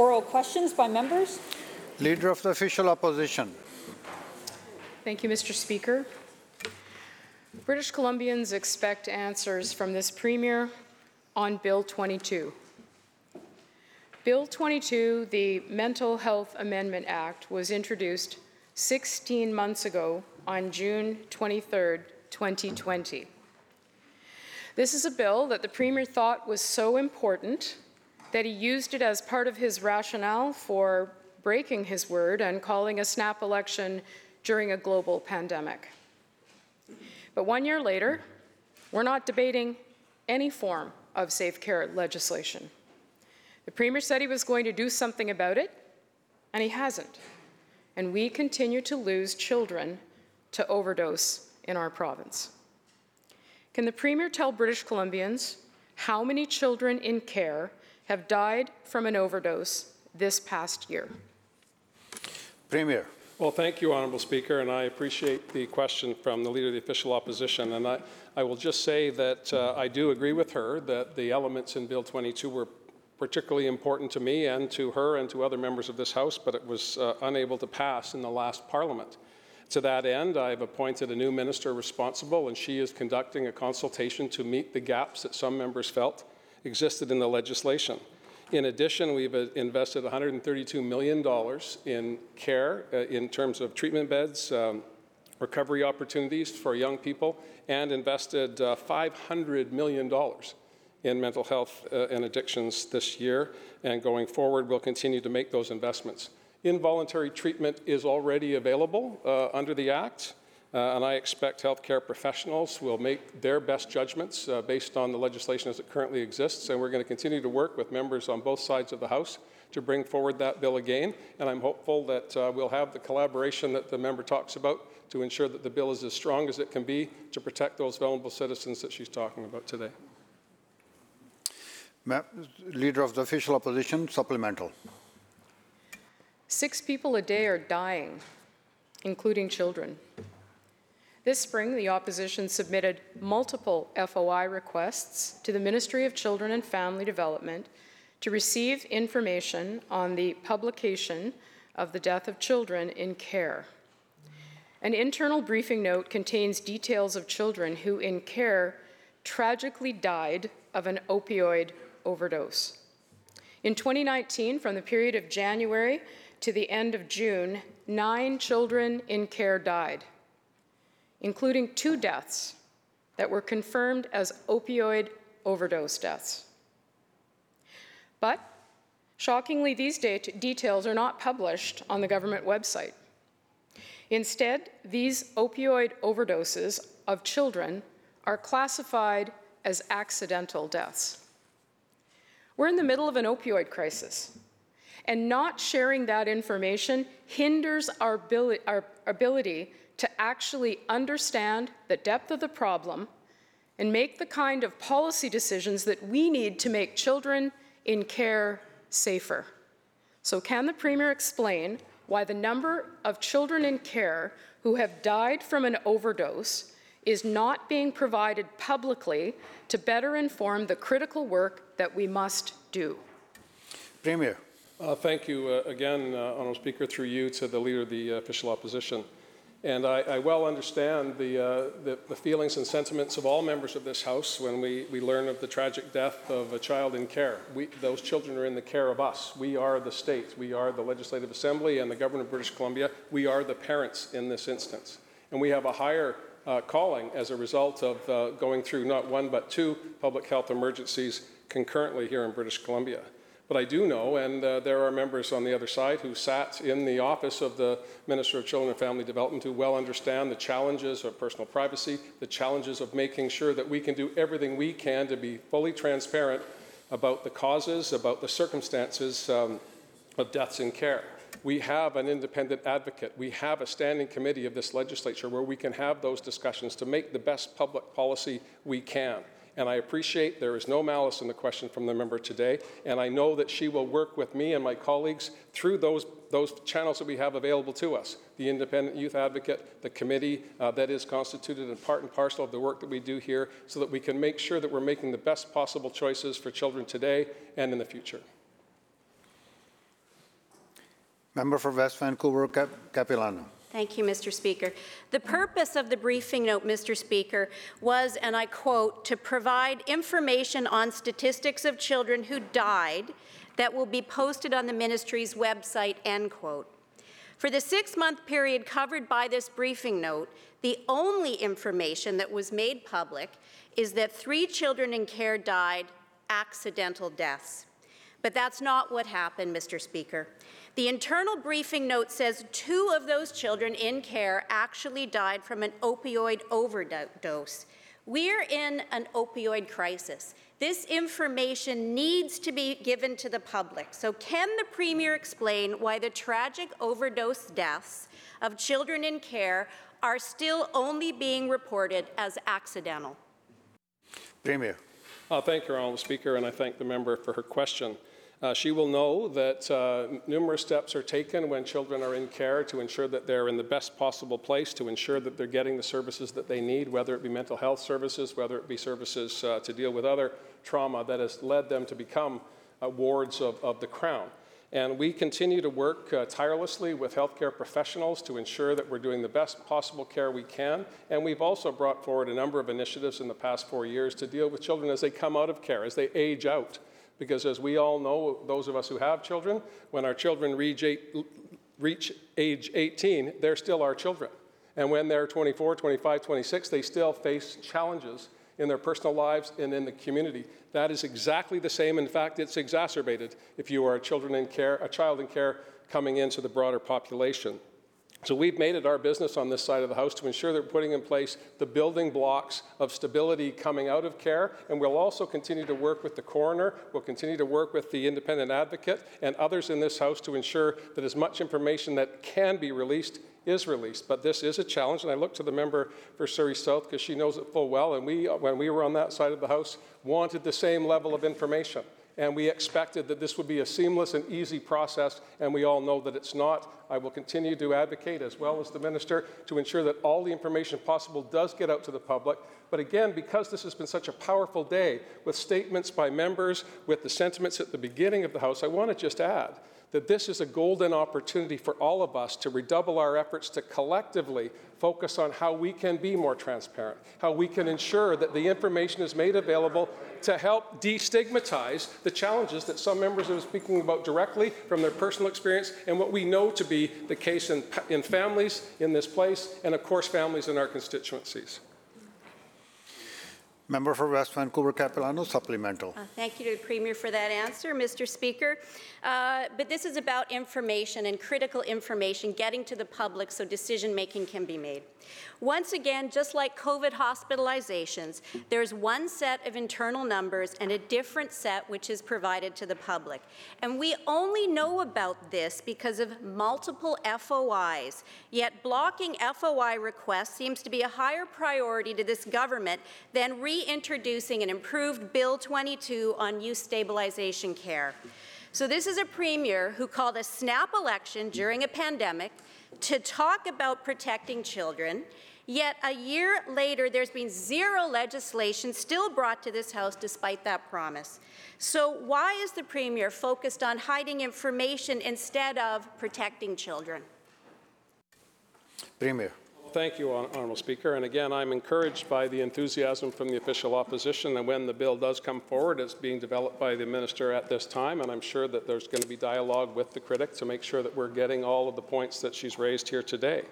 Oral questions by members. Leader of the Official Opposition. Thank you, Mr. Speaker. British Columbians expect answers from this Premier on Bill 22. Bill 22, the Mental Health Amendment Act, was introduced 16 months ago on June 23, 2020. This is a bill that the Premier thought was so important that he used it as part of his rationale for breaking his word and calling a snap election during a global pandemic. But one year later, we're not debating any form of safe care legislation. The Premier said he was going to do something about it, and he hasn't. And we continue to lose children to overdose in our province. Can the Premier tell British Columbians how many children in care have died from an overdose this past year? Premier. Well, thank you, Honourable Speaker, and I appreciate the question from the Leader of the Official Opposition. And I, I will just say that uh, I do agree with her that the elements in Bill 22 were particularly important to me and to her and to other members of this House, but it was uh, unable to pass in the last Parliament. To that end, I've appointed a new minister responsible, and she is conducting a consultation to meet the gaps that some members felt existed in the legislation. In addition, we've uh, invested $132 million in care uh, in terms of treatment beds, um, recovery opportunities for young people, and invested uh, $500 million in mental health uh, and addictions this year. And going forward, we'll continue to make those investments. Involuntary treatment is already available uh, under the Act. Uh, and I expect healthcare professionals will make their best judgments uh, based on the legislation as it currently exists. And we're going to continue to work with members on both sides of the House to bring forward that bill again. And I'm hopeful that uh, we'll have the collaboration that the member talks about to ensure that the bill is as strong as it can be to protect those vulnerable citizens that she's talking about today. Ma Leader of the Official Opposition, supplemental. Six people a day are dying, including children. This spring, the opposition submitted multiple FOI requests to the Ministry of Children and Family Development to receive information on the publication of the death of children in care. An internal briefing note contains details of children who, in care, tragically died of an opioid overdose. In 2019, from the period of January to the end of June, nine children in care died including two deaths that were confirmed as opioid overdose deaths. But shockingly, these details are not published on the government website. Instead, these opioid overdoses of children are classified as accidental deaths. We're in the middle of an opioid crisis, and not sharing that information hinders our ability, our ability to actually understand the depth of the problem and make the kind of policy decisions that we need to make children in care safer. So, can the Premier explain why the number of children in care who have died from an overdose is not being provided publicly to better inform the critical work that we must do? Premier. Uh, thank you uh, again, uh, Honourable Speaker, through you to the Leader of the Official Opposition. And I, I well understand the, uh, the, the, feelings and sentiments of all members of this House when we, we learn of the tragic death of a child in care. We, those children are in the care of us. We are the state. We are the Legislative Assembly and the Government of British Columbia. We are the parents in this instance. And we have a higher uh, calling as a result of uh, going through not one but two public health emergencies concurrently here in British Columbia. But I do know, and uh, there are members on the other side who sat in the office of the Minister of Children and Family Development who well understand the challenges of personal privacy, the challenges of making sure that we can do everything we can to be fully transparent about the causes, about the circumstances um, of deaths in care. We have an independent advocate. We have a standing committee of this legislature where we can have those discussions to make the best public policy we can. And I appreciate there is no malice in the question from the member today. And I know that she will work with me and my colleagues through those, those channels that we have available to us the Independent Youth Advocate, the committee uh, that is constituted and part and parcel of the work that we do here, so that we can make sure that we're making the best possible choices for children today and in the future. Member for West Vancouver, Cap- Capilano. Thank you, Mr. Speaker. The purpose of the briefing note, Mr. Speaker, was, and I quote, to provide information on statistics of children who died that will be posted on the ministry's website, end quote. For the six-month period covered by this briefing note, the only information that was made public is that three children in care died accidental deaths. But that's not what happened, Mr. Speaker. The internal briefing note says two of those children in care actually died from an opioid overdose. We're in an opioid crisis. This information needs to be given to the public. So, can the Premier explain why the tragic overdose deaths of children in care are still only being reported as accidental? Premier. Uh, Thank you, Honourable Speaker, and I thank the member for her question. Uh, She will know that uh, numerous steps are taken when children are in care to ensure that they're in the best possible place, to ensure that they're getting the services that they need, whether it be mental health services, whether it be services uh, to deal with other trauma that has led them to become uh, wards of, of the Crown. And we continue to work uh, tirelessly with healthcare professionals to ensure that we're doing the best possible care we can. And we've also brought forward a number of initiatives in the past four years to deal with children as they come out of care, as they age out. Because as we all know, those of us who have children, when our children reach, eight, reach age 18, they're still our children. And when they're 24, 25, 26, they still face challenges in their personal lives and in the community. That is exactly the same. In fact, it's exacerbated if you are a children in care, a child in care coming into the broader population. So we've made it our business on this side of the house to ensure that we're putting in place the building blocks of stability coming out of care, and we'll also continue to work with the coroner, we'll continue to work with the independent advocate and others in this house to ensure that as much information that can be released is released. But this is a challenge, and I look to the member for Surrey South because she knows it full well, and we, when we were on that side of the house, wanted the same level of information and we expected that this would be a seamless and easy process, and we all know that it's not. I will continue to advocate, as well as the minister, to ensure that all the information possible does get out to the public. But again, because this has been such a powerful day, with statements by members, with the sentiments at the beginning of the House, I want to just add that this is a golden opportunity for all of us to redouble our efforts to collectively focus on how we can be more transparent, how we can ensure that the information is made available to help destigmatize the challenges that some members are speaking about directly from their personal experience and what we know to be the case in, in families in this place and, of course, families in our constituencies. Member for West Vancouver, Capilano, supplemental. Uh, Thank you to the Premier for that answer, Mr. Speaker. Uh, But this is about information and critical information getting to the public so decision-making can be made. Once again, just like COVID hospitalizations, there's one set of internal numbers and a different set which is provided to the public. And we only know about this because of multiple FOIs, yet blocking FOI requests seems to be a higher priority to this government than reintroducing an improved Bill 22 on youth stabilization care. So this is a premier who called a snap election during a pandemic to talk about protecting children, yet a year later there's been zero legislation still brought to this House despite that promise. So why is the premier focused on hiding information instead of protecting children? Premier. Thank you, Hon- Speaker. And again, I'm encouraged by the enthusiasm from the official opposition. And when the bill does come forward, it's being developed by the minister at this time. And I'm sure that there's going to be dialogue with the critic to make sure that we're getting all of the points that she's raised here today.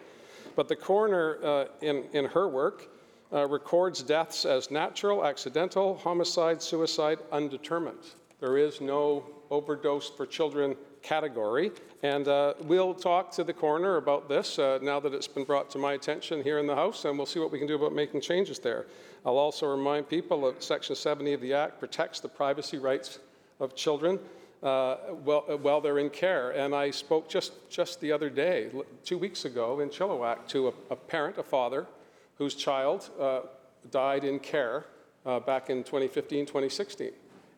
But the coroner, uh, in, in her work, uh, records deaths as natural, accidental, homicide, suicide, undetermined. There is no overdose for children category. And uh, we'll talk to the coroner about this uh, now that it's been brought to my attention here in the House, and we'll see what we can do about making changes there. I'll also remind people that Section 70 of the Act protects the privacy rights of children uh, while, while they're in care. And I spoke just, just the other day, two weeks ago in Chilliwack, to a, a parent, a father, whose child uh, died in care uh, back in 2015, 2016.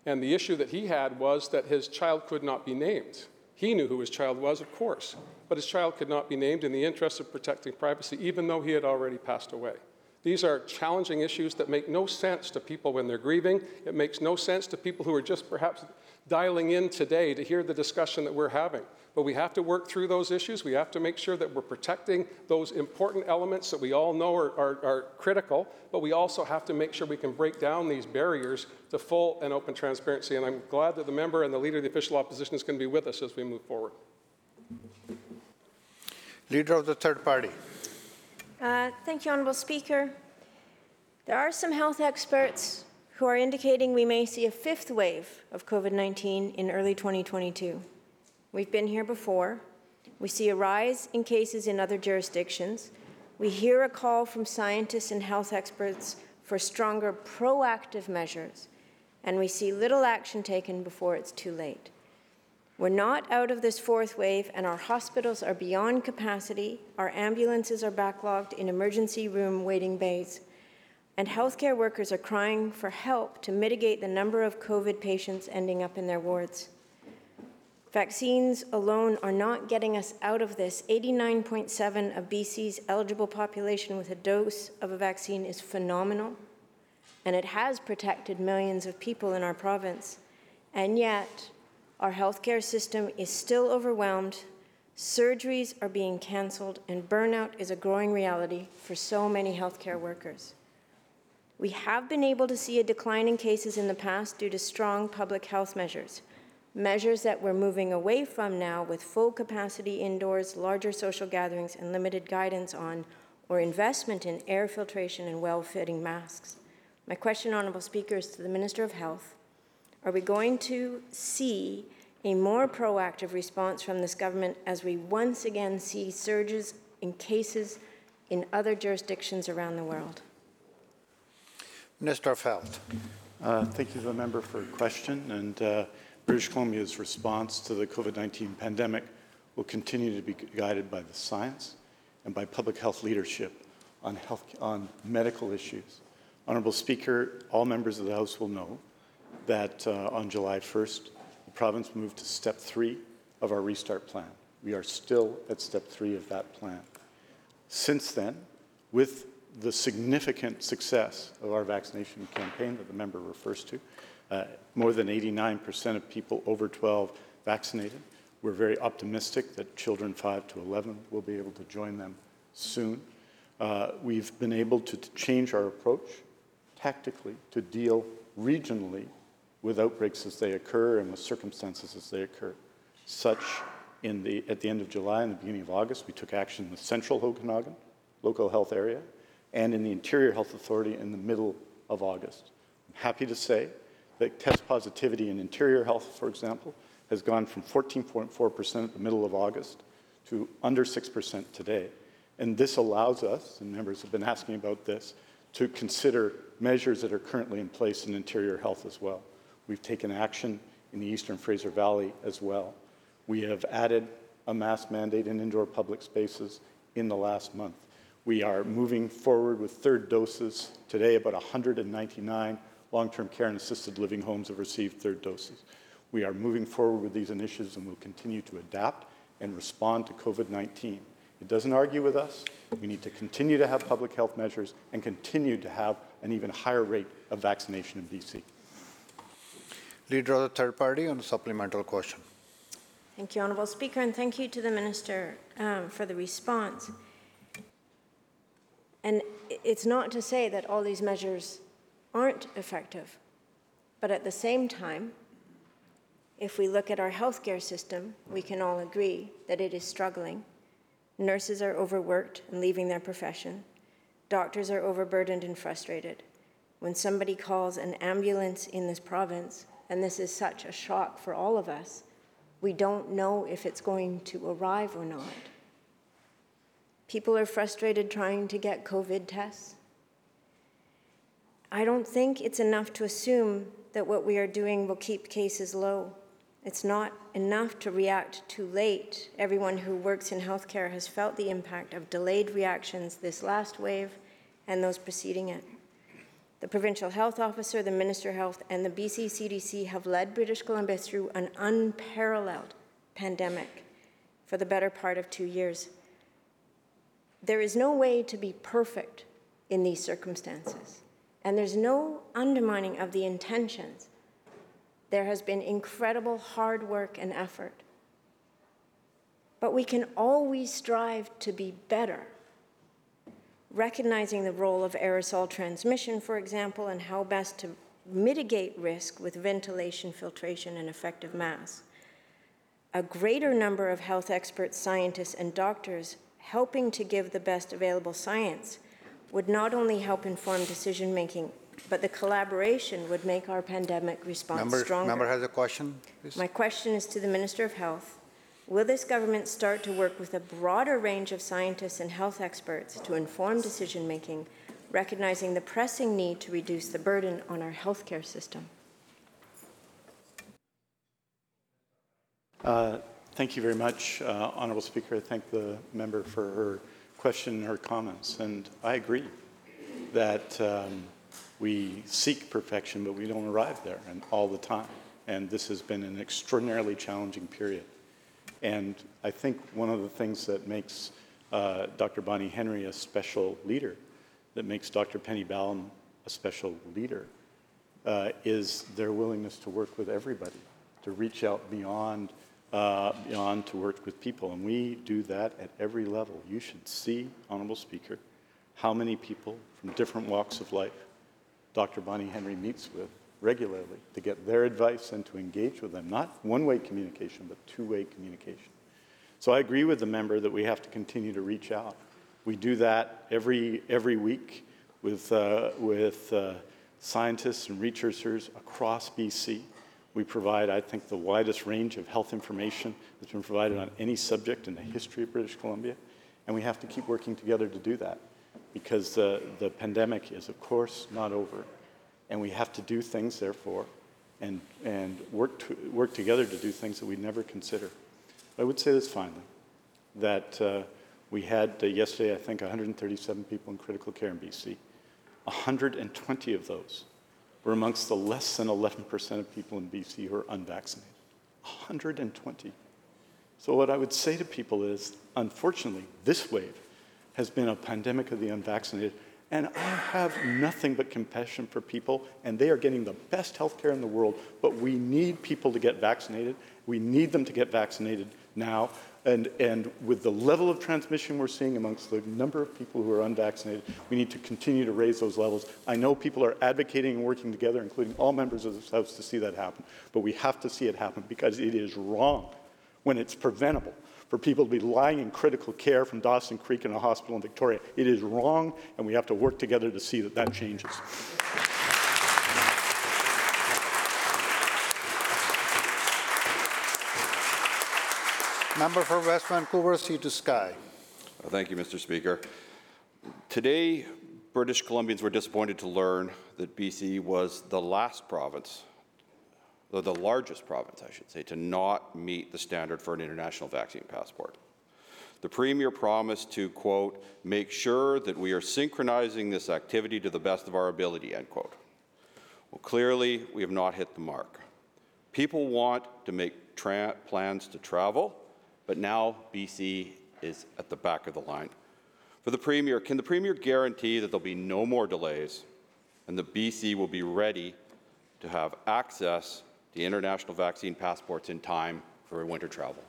And the issue that he had was that his child could not be named. He knew who his child was, of course, but his child could not be named in the interest of protecting privacy, even though he had already passed away. These are challenging issues that make no sense to people when they're grieving. It makes no sense to people who are just perhaps dialing in today to hear the discussion that we're having. But we have to work through those issues. We have to make sure that we're protecting those important elements that we all know are, are, are critical, but we also have to make sure we can break down these barriers to full and open transparency. And I'm glad that the member and the leader of the official opposition is going to be with us as we move forward. Leader of the third party. Uh, Thank you, Honorable Speaker. There are some health experts who are indicating we may see a fifth wave of COVID-19 in early 2022. We've been here before. We see a rise in cases in other jurisdictions. We hear a call from scientists and health experts for stronger proactive measures, and we see little action taken before it's too late. We're not out of this fourth wave, and our hospitals are beyond capacity. Our ambulances are backlogged in emergency room waiting bays. And healthcare workers are crying for help to mitigate the number of COVID patients ending up in their wards. Vaccines alone are not getting us out of this. 89.7 of BC's eligible population with a dose of a vaccine is phenomenal, and it has protected millions of people in our province. And yet, our healthcare system is still overwhelmed, surgeries are being canceled, and burnout is a growing reality for so many healthcare workers. We have been able to see a decline in cases in the past due to strong public health measures, measures that we're moving away from now with full capacity indoors, larger social gatherings, and limited guidance on or investment in air filtration and well-fitting masks. My question, Honourable Speaker, is to the Minister of Health. Are we going to see a more proactive response from this government as we once again see surges in cases in other jurisdictions around the world? Minister of Health. Uh, Thank you to the member for a question. And uh, British Columbia's response to the COVID-19 pandemic will continue to be guided by the science and by public health leadership on, health, on medical issues. Honorable Speaker, all members of the House will know that uh, on July 1st, the province moved to step three of our restart plan. We are still at step three of that plan. Since then, with the significant success of our vaccination campaign that the member refers to, uh, more than 89% of people over 12 vaccinated. We're very optimistic that children 5 to 11 will be able to join them soon. Uh, we've been able to, change our approach tactically to deal regionally with outbreaks as they occur and with circumstances as they occur. Such, in the, at the end of July and the beginning of August, we took action in the central Okanagan local health area and in the Interior Health Authority in the middle of August. I'm happy to say that test positivity in Interior Health, for example, has gone from 14.4% at the middle of August to under 6% today. And this allows us, and members have been asking about this, to consider measures that are currently in place in Interior Health as well. We've taken action in the Eastern Fraser Valley as well. We have added a mask mandate in indoor public spaces in the last month. We are moving forward with third doses. Today, about 199 long-term care and assisted living homes have received third doses. We are moving forward with these initiatives and will continue to adapt and respond to COVID-19. It doesn't argue with us. We need to continue to have public health measures and continue to have an even higher rate of vaccination in BC. Leader of the third party on a supplemental question. Thank you, Honourable Speaker, and thank you to the Minister um, for the response. And it's not to say that all these measures aren't effective, but at the same time, if we look at our healthcare system, we can all agree that it is struggling. Nurses are overworked and leaving their profession. Doctors are overburdened and frustrated. When somebody calls an ambulance in this province, and this is such a shock for all of us, we don't know if it's going to arrive or not. People are frustrated trying to get COVID tests. I don't think it's enough to assume that what we are doing will keep cases low. It's not enough to react too late. Everyone who works in healthcare has felt the impact of delayed reactions this last wave and those preceding it. The provincial health officer, the minister of health, and the BC CDC have led British Columbia through an unparalleled pandemic for the better part of two years. There is no way to be perfect in these circumstances. And there's no undermining of the intentions. There has been incredible hard work and effort. But we can always strive to be better, recognizing the role of aerosol transmission, for example, and how best to mitigate risk with ventilation, filtration, and effective masks. A greater number of health experts, scientists, and doctors helping to give the best available science would not only help inform decision making, but the collaboration would make our pandemic response Member, stronger. member has a question, please. My question is to the Minister of Health. Will this government start to work with a broader range of scientists and health experts to inform decision making, recognizing the pressing need to reduce the burden on our healthcare system? Uh, Thank you very much, uh, Honorable Speaker. I thank the member for her question her comments. And I agree that um, we seek perfection, but we don't arrive there and all the time. And this has been an extraordinarily challenging period. And I think one of the things that makes uh, Dr. Bonnie Henry a special leader, that makes Dr. Penny Ballem a special leader, uh, is their willingness to work with everybody, to reach out beyond, uh, beyond to work with people. And we do that at every level. You should see, Honorable Speaker, how many people from different walks of life Dr. Bonnie Henry meets with regularly to get their advice and to engage with them. Not one-way communication, but two-way communication. So I agree with the member that we have to continue to reach out. We do that every, every week with, uh, with uh, scientists and researchers across BC. We provide, I think, the widest range of health information that's been provided on any subject in the history of British Columbia, and we have to keep working together to do that because the, the pandemic is, of course, not over, and we have to do things, therefore, and, and work, to, work together to do things that we never consider. I would say this finally, that uh, we had uh, yesterday, I think, 137 people in critical care in BC. 120 of those were amongst the less than 11% of people in BC who are unvaccinated. 120. So, what I would say to people is unfortunately, this wave has been a pandemic of the unvaccinated. And I have nothing but compassion for people, and they are getting the best health care in the world, but we need people to get vaccinated. We need them to get vaccinated now. And, and with the level of transmission we're seeing amongst the number of people who are unvaccinated, we need to continue to raise those levels. I know people are advocating and working together, including all members of this House, to see that happen, but we have to see it happen because it is wrong when it's preventable for people to be lying in critical care from Dawson Creek in a hospital in Victoria. It is wrong, and we have to work together to see that that changes. Member for West Vancouver, Sea to Sky. Uh, Thank you, Mr. Speaker. Today, British Columbians were disappointed to learn that BC was the last province, or the largest province, I should say, to not meet the standard for an international vaccine passport. The Premier promised to, quote, make sure that we are synchronizing this activity to the best of our ability, end quote. Well, clearly, we have not hit the mark. People want to make plans to travel, but now BC is at the back of the line. For the Premier, can the Premier guarantee that there'll be no more delays and the BC will be ready to have access to international vaccine passports in time for winter travel?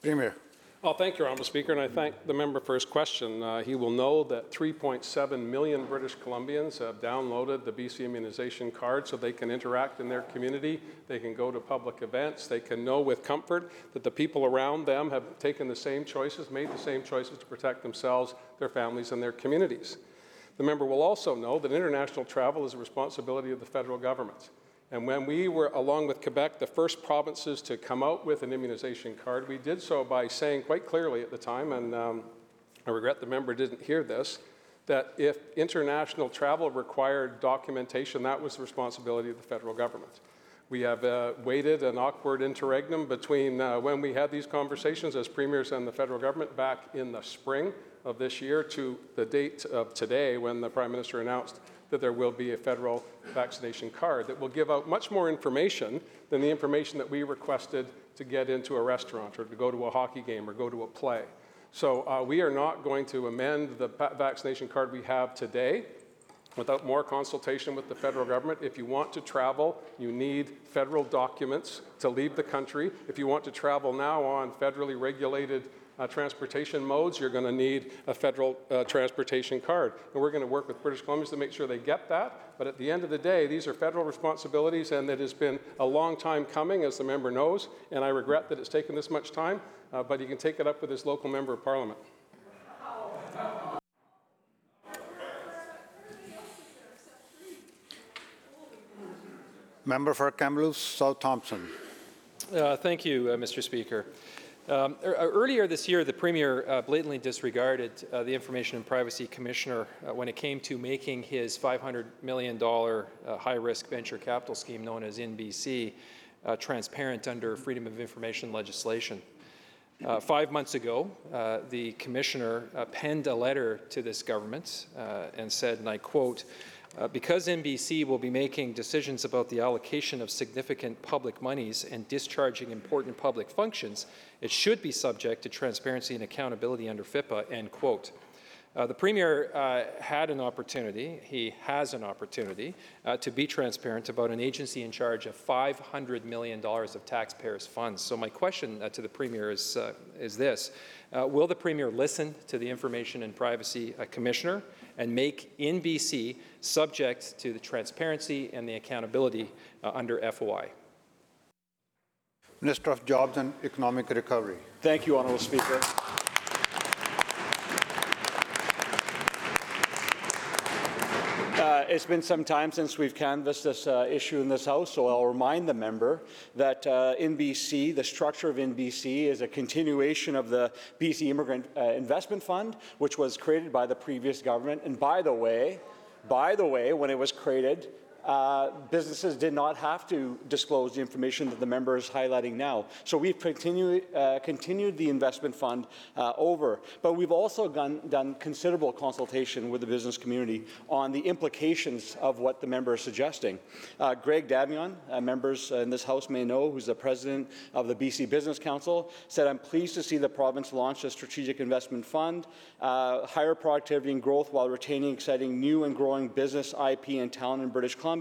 Premier. Well, thank you, Honourable Speaker, and I thank the member for his question. Uh, he will know that 3.7 million British Columbians have downloaded the BC immunization card so they can interact in their community, they can go to public events, they can know with comfort that the people around them have taken the same choices, made the same choices to protect themselves, their families, and their communities. The member will also know that international travel is a responsibility of the federal government. And when we were, along with Quebec, the first provinces to come out with an immunization card, we did so by saying quite clearly at the time, and um, I regret the member didn't hear this, that if international travel required documentation, that was the responsibility of the federal government. We have uh, waited an awkward interregnum between uh, when we had these conversations as premiers and the federal government back in the spring of this year to the date of today when the Prime Minister announced that there will be a federal vaccination card that will give out much more information than the information that we requested to get into a restaurant or to go to a hockey game or go to a play. So uh, we are not going to amend the vaccination card we have today without more consultation with the federal government. If you want to travel, you need federal documents to leave the country. If you want to travel now on federally regulated uh, transportation modes, you're going to need a federal uh, transportation card. And we're going to work with British Columbians to make sure they get that. But at the end of the day, these are federal responsibilities, and it has been a long time coming, as the member knows. And I regret that it's taken this much time, uh, but he can take it up with his local member of parliament. Member for Kamloops South Thompson. Uh, Thank you, uh, Mr. Speaker. Um, er- uh, Earlier this year, the Premier uh, blatantly disregarded uh, the Information and Privacy Commissioner uh, when it came to making his $500 million uh, high-risk venture capital scheme known as InBC uh, transparent under Freedom of Information legislation. Five months ago, the Commissioner penned a letter to this government and said, and I quote, uh, because InBC will be making decisions about the allocation of significant public monies and discharging important public functions, it should be subject to transparency and accountability under FIPA, end quote. Uh, the Premier uh, had an opportunity, he has an opportunity, uh, to be transparent about an agency in charge of $500 million of taxpayers' funds. So my question uh, to the Premier is, uh, is this. Uh, will the Premier listen to the Information and Privacy uh, Commissioner and make InBC subject to the transparency and the accountability uh, under FOI? Minister of Jobs and Economic Recovery. Thank you, Honourable Speaker. Uh, It's been some time since we've canvassed this uh, issue in this House, so I'll remind the member that uh, InBC, the structure of InBC, is a continuation of the BC Immigrant uh, Investment Fund, which was created by the previous government. And by the way, by the way, when it was created, uh, businesses did not have to disclose the information that the member is highlighting now. So we've continued, uh, continued the investment fund uh, over. But we've also done, done considerable consultation with the business community on the implications of what the member is suggesting. Uh, Greg D'Avignon, uh, members in this House may know, who's the president of the BC Business Council, said, I'm pleased to see the province launch a strategic investment fund, higher productivity and growth while retaining exciting new and growing business, IP, and talent in British Columbia.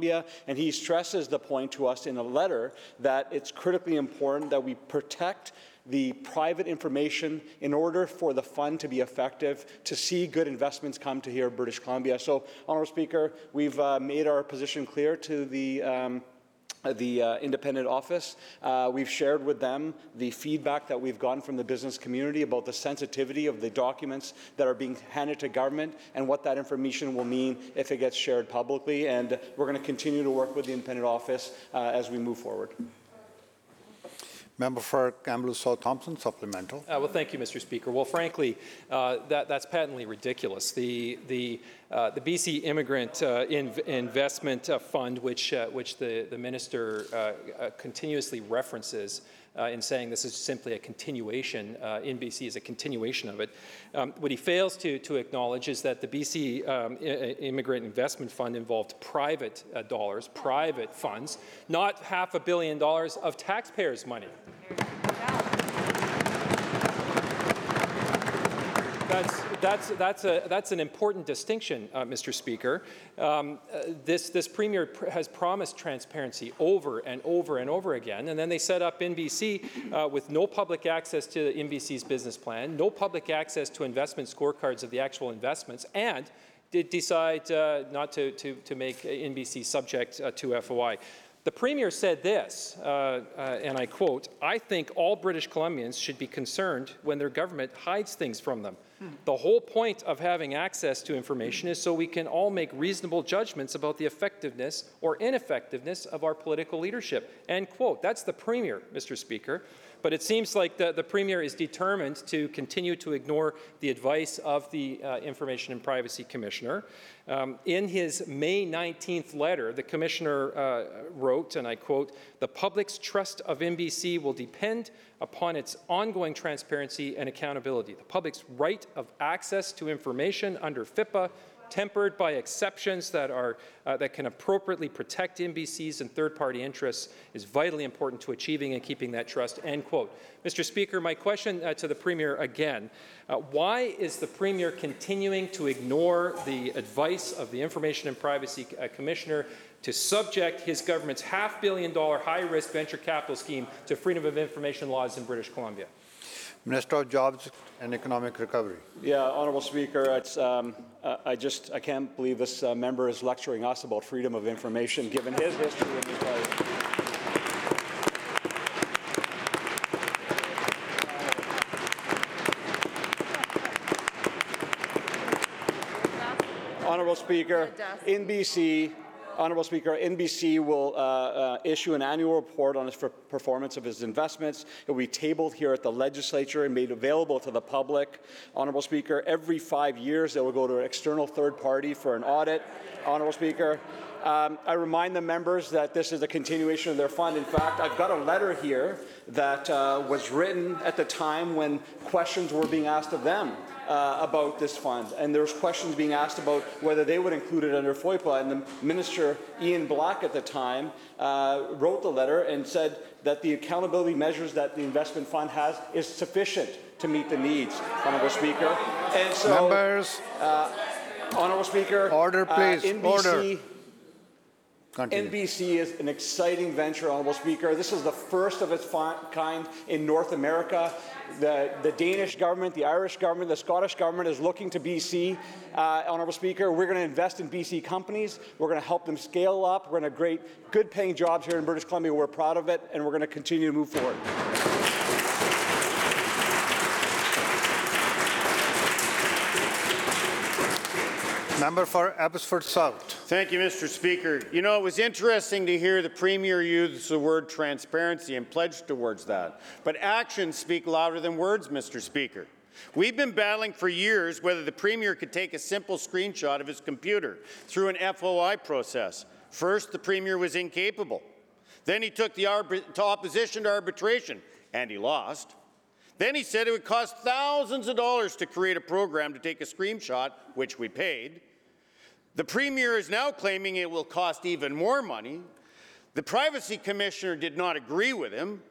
And he stresses the point to us in a letter that it's critically important that we protect the private information in order for the fund to be effective, to see good investments come to here, British Columbia. So, Honourable Speaker, we've uh, made our position clear to the um, the uh, independent office. Uh, we've shared with them the feedback that we've gotten from the business community about the sensitivity of the documents that are being handed to government and what that information will mean if it gets shared publicly. And we're going to continue to work with the independent office uh, as we move forward. Member for Kamloops South Thompson, supplemental. Uh, well, thank you, Mr. Speaker. Well, frankly, uh, that, that's patently ridiculous. The, the, uh, the BC Immigrant uh, Inv- Investment uh, Fund, which, uh, which the, the minister uh, continuously references in saying this is simply a continuation, InBC is a continuation of it. Um, what he fails to, to acknowledge is that the BC um, I- Immigrant Investment Fund involved private dollars, private funds, not half a billion dollars of taxpayers' money. That's, that's, that's, a, that's an important distinction, uh, Mr. Speaker. Um, uh, this, this premier pr- has promised transparency over and over and over again, and then they set up InBC uh, with no public access to InBC's business plan, no public access to investment scorecards of the actual investments, and did decide uh, not to, to, to make InBC subject uh, to FOI. The Premier said this, uh, uh, and I quote, I think all British Columbians should be concerned when their government hides things from them. The whole point of having access to information is so we can all make reasonable judgments about the effectiveness or ineffectiveness of our political leadership. End quote. That's the Premier, Mr. Speaker. But it seems like the, the Premier is determined to continue to ignore the advice of the uh, Information and Privacy Commissioner. Um, in his May 19th letter, the Commissioner uh, wrote, and I quote, The public's trust of InBC will depend upon its ongoing transparency and accountability. The public's right of access to information under FIPA tempered by exceptions that, are, uh, that can appropriately protect InBC's and third-party interests is vitally important to achieving and keeping that trust, end quote. Mr. Speaker, my question uh, to the Premier again, uh, why is the Premier continuing to ignore the advice of the Information and Privacy uh, Commissioner to subject his government's half billion dollar high risk venture capital scheme to freedom of information laws in British Columbia? Minister of Jobs and Economic Recovery. Yeah, Honourable Speaker, it's, um, uh, I just, I can't believe this uh, member is lecturing us about freedom of information, given his history in this place. Honourable Speaker, InBC, Honourable Speaker, InBC will uh, uh, issue an annual report on its per- performance of its investments. It will be tabled here at the legislature and made available to the public. Honourable Speaker, every five years it will go to an external third party for an audit. Honourable Speaker, um, I remind the members that this is a continuation of their fund. In fact, I've got a letter here that uh, was written at the time when questions were being asked of them uh, about this fund. And there was questions being asked about whether they would include it under FOIPA. And the Minister, Ian Black, at the time, uh, wrote the letter and said that the accountability measures that the investment fund has is sufficient to meet the needs, Honourable Speaker. And so, Members, Honourable Speaker, Order, uh, please. InBC, Order. Continue. InBC is an exciting venture, Honourable Speaker. This is the first of its kind in North America. The, the Danish government, the Irish government, the Scottish government is looking to BC. Uh, Honourable Speaker, we're going to invest in BC companies. We're going to help them scale up. We're going to create good paying jobs here in British Columbia. We're proud of it, and we're going to continue to move forward. Member for Abbotsford South. Thank you, Mr. Speaker. You know, it was interesting to hear the Premier use the word transparency and pledge towards that. But actions speak louder than words, Mr. Speaker. We've been battling for years whether the Premier could take a simple screenshot of his computer through an FOI process. First, the Premier was incapable. Then he took the to opposition to arbitration, and he lost. Then he said it would cost thousands of dollars to create a program to take a screenshot, which we paid. The Premier is now claiming it will cost even more money. The Privacy Commissioner did not agree with him.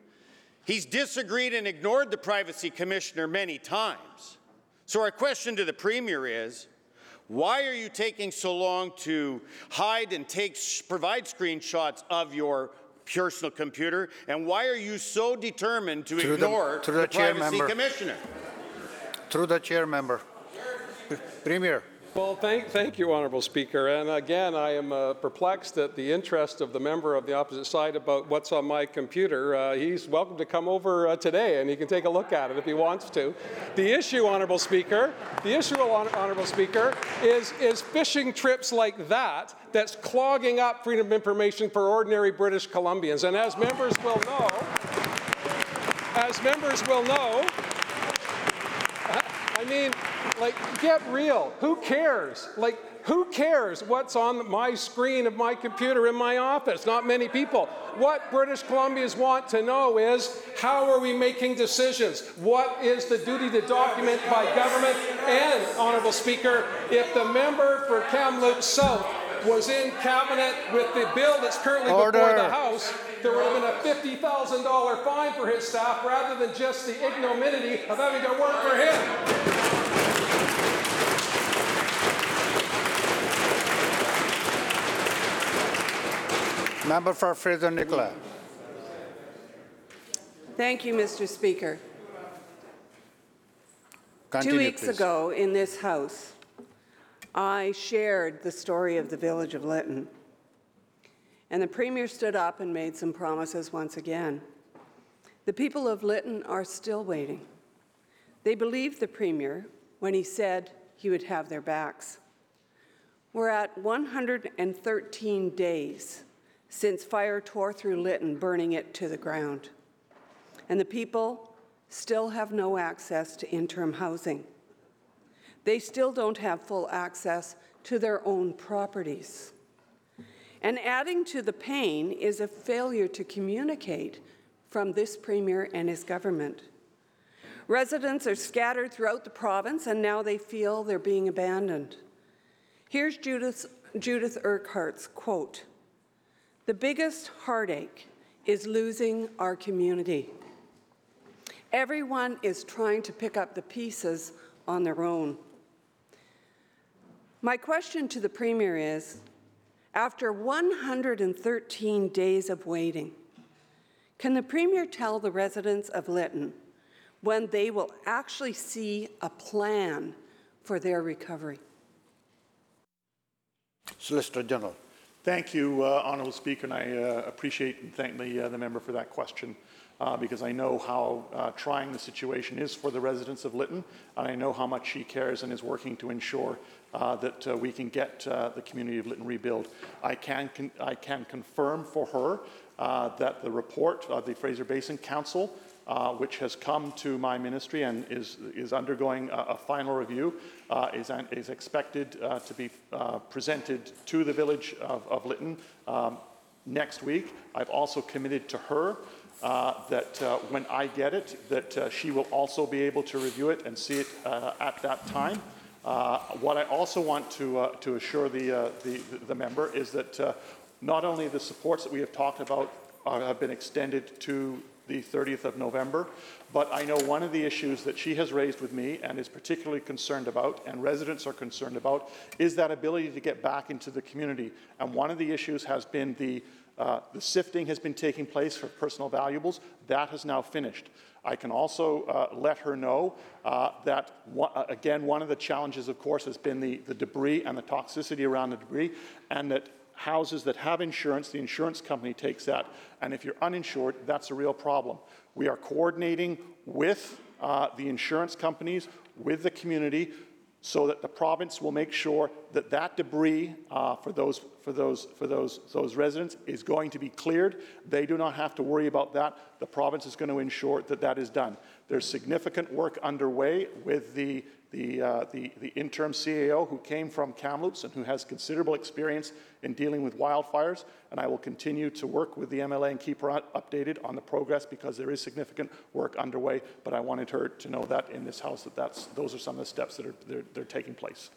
He's disagreed and ignored the Privacy Commissioner many times. So, our question to the Premier is why are you taking so long to hide and take, provide screenshots of your personal computer? And why are you so determined to Through the- ignore through the chair, Privacy member. Commissioner? Through the chair, member. Premier. Well, thank, thank you, Honourable Speaker. And again, I am uh, perplexed at the interest of the member of the opposite side about what's on my computer. Uh, he's welcome to come over uh, today and he can take a look at it if he wants to. The issue, Honourable Speaker, the issue, Hon- Honourable Speaker, is, is fishing trips like that that's clogging up freedom of information for ordinary British Columbians. And as members will know, as members will know, mean, like, get real. Who cares? Like, who cares what's on my screen of my computer in my office? Not many people. What British Columbians want to know is how are we making decisions? What is the duty to document by government? And, Honourable Speaker, if the member for Kamloops South was in cabinet with the bill that's currently before the House, there would have been a $50,000 fine for his staff rather than just the ignominy of having to work for him. Member for Fraser Nicola. Thank you, Mr. Speaker. Continue, Two weeks please. ago in this House, I shared the story of the village of Lytton. And the Premier stood up and made some promises once again. The people of Lytton are still waiting. They believed the Premier when he said he would have their backs. We're at 113 days since fire tore through Lytton, burning it to the ground. And the people still have no access to interim housing. They still don't have full access to their own properties. And adding to the pain is a failure to communicate from this Premier and his government. Residents are scattered throughout the province, and now they feel they're being abandoned. Here's Judith, Judith Urquhart's quote The biggest heartache is losing our community. Everyone is trying to pick up the pieces on their own. My question to the Premier is after 113 days of waiting, can the Premier tell the residents of Lytton when they will actually see a plan for their recovery? Solicitor General. Thank you, uh, Honourable Speaker, and I uh, appreciate and thank the, uh, the member for that question uh, because I know how uh, trying the situation is for the residents of Lytton, and I know how much she cares and is working to ensure uh, that we can get the community of Lytton rebuilt. I can, con- I can confirm for her that the report of the Fraser Basin Council uh, which has come to my ministry and is, is undergoing a, a final review, uh, is, is expected uh, to be uh, presented to the village of, of Lytton um, next week. I've also committed to her uh, that uh, when I get it, that she will also be able to review it and see it at that time. What I also want to, to assure the, the, the member is that not only the supports that we have talked about have been extended to the 30th of November. But I know one of the issues that she has raised with me and is particularly concerned about, and residents are concerned about, is that ability to get back into the community. And one of the issues has been the, uh, the sifting has been taking place for personal valuables. That has now finished. I can also uh, let her know uh, that, one, again, one of the challenges, of course, has been the, the debris and the toxicity around the debris, and that houses that have insurance, the insurance company takes that. And if you're uninsured, that's a real problem. We are coordinating with uh, the insurance companies, with the community, so that the province will make sure that that debris uh, for, those, for, those, for those, those residents is going to be cleared. They do not have to worry about that. The province is going to ensure that that is done. There's significant work underway with the the, uh, the, the interim CAO who came from Kamloops and who has considerable experience in dealing with wildfires. And I will continue to work with the MLA and keep her updated on the progress because there is significant work underway. But I wanted her to know that in this House that that's, those are some of the steps that are they're, they're taking place.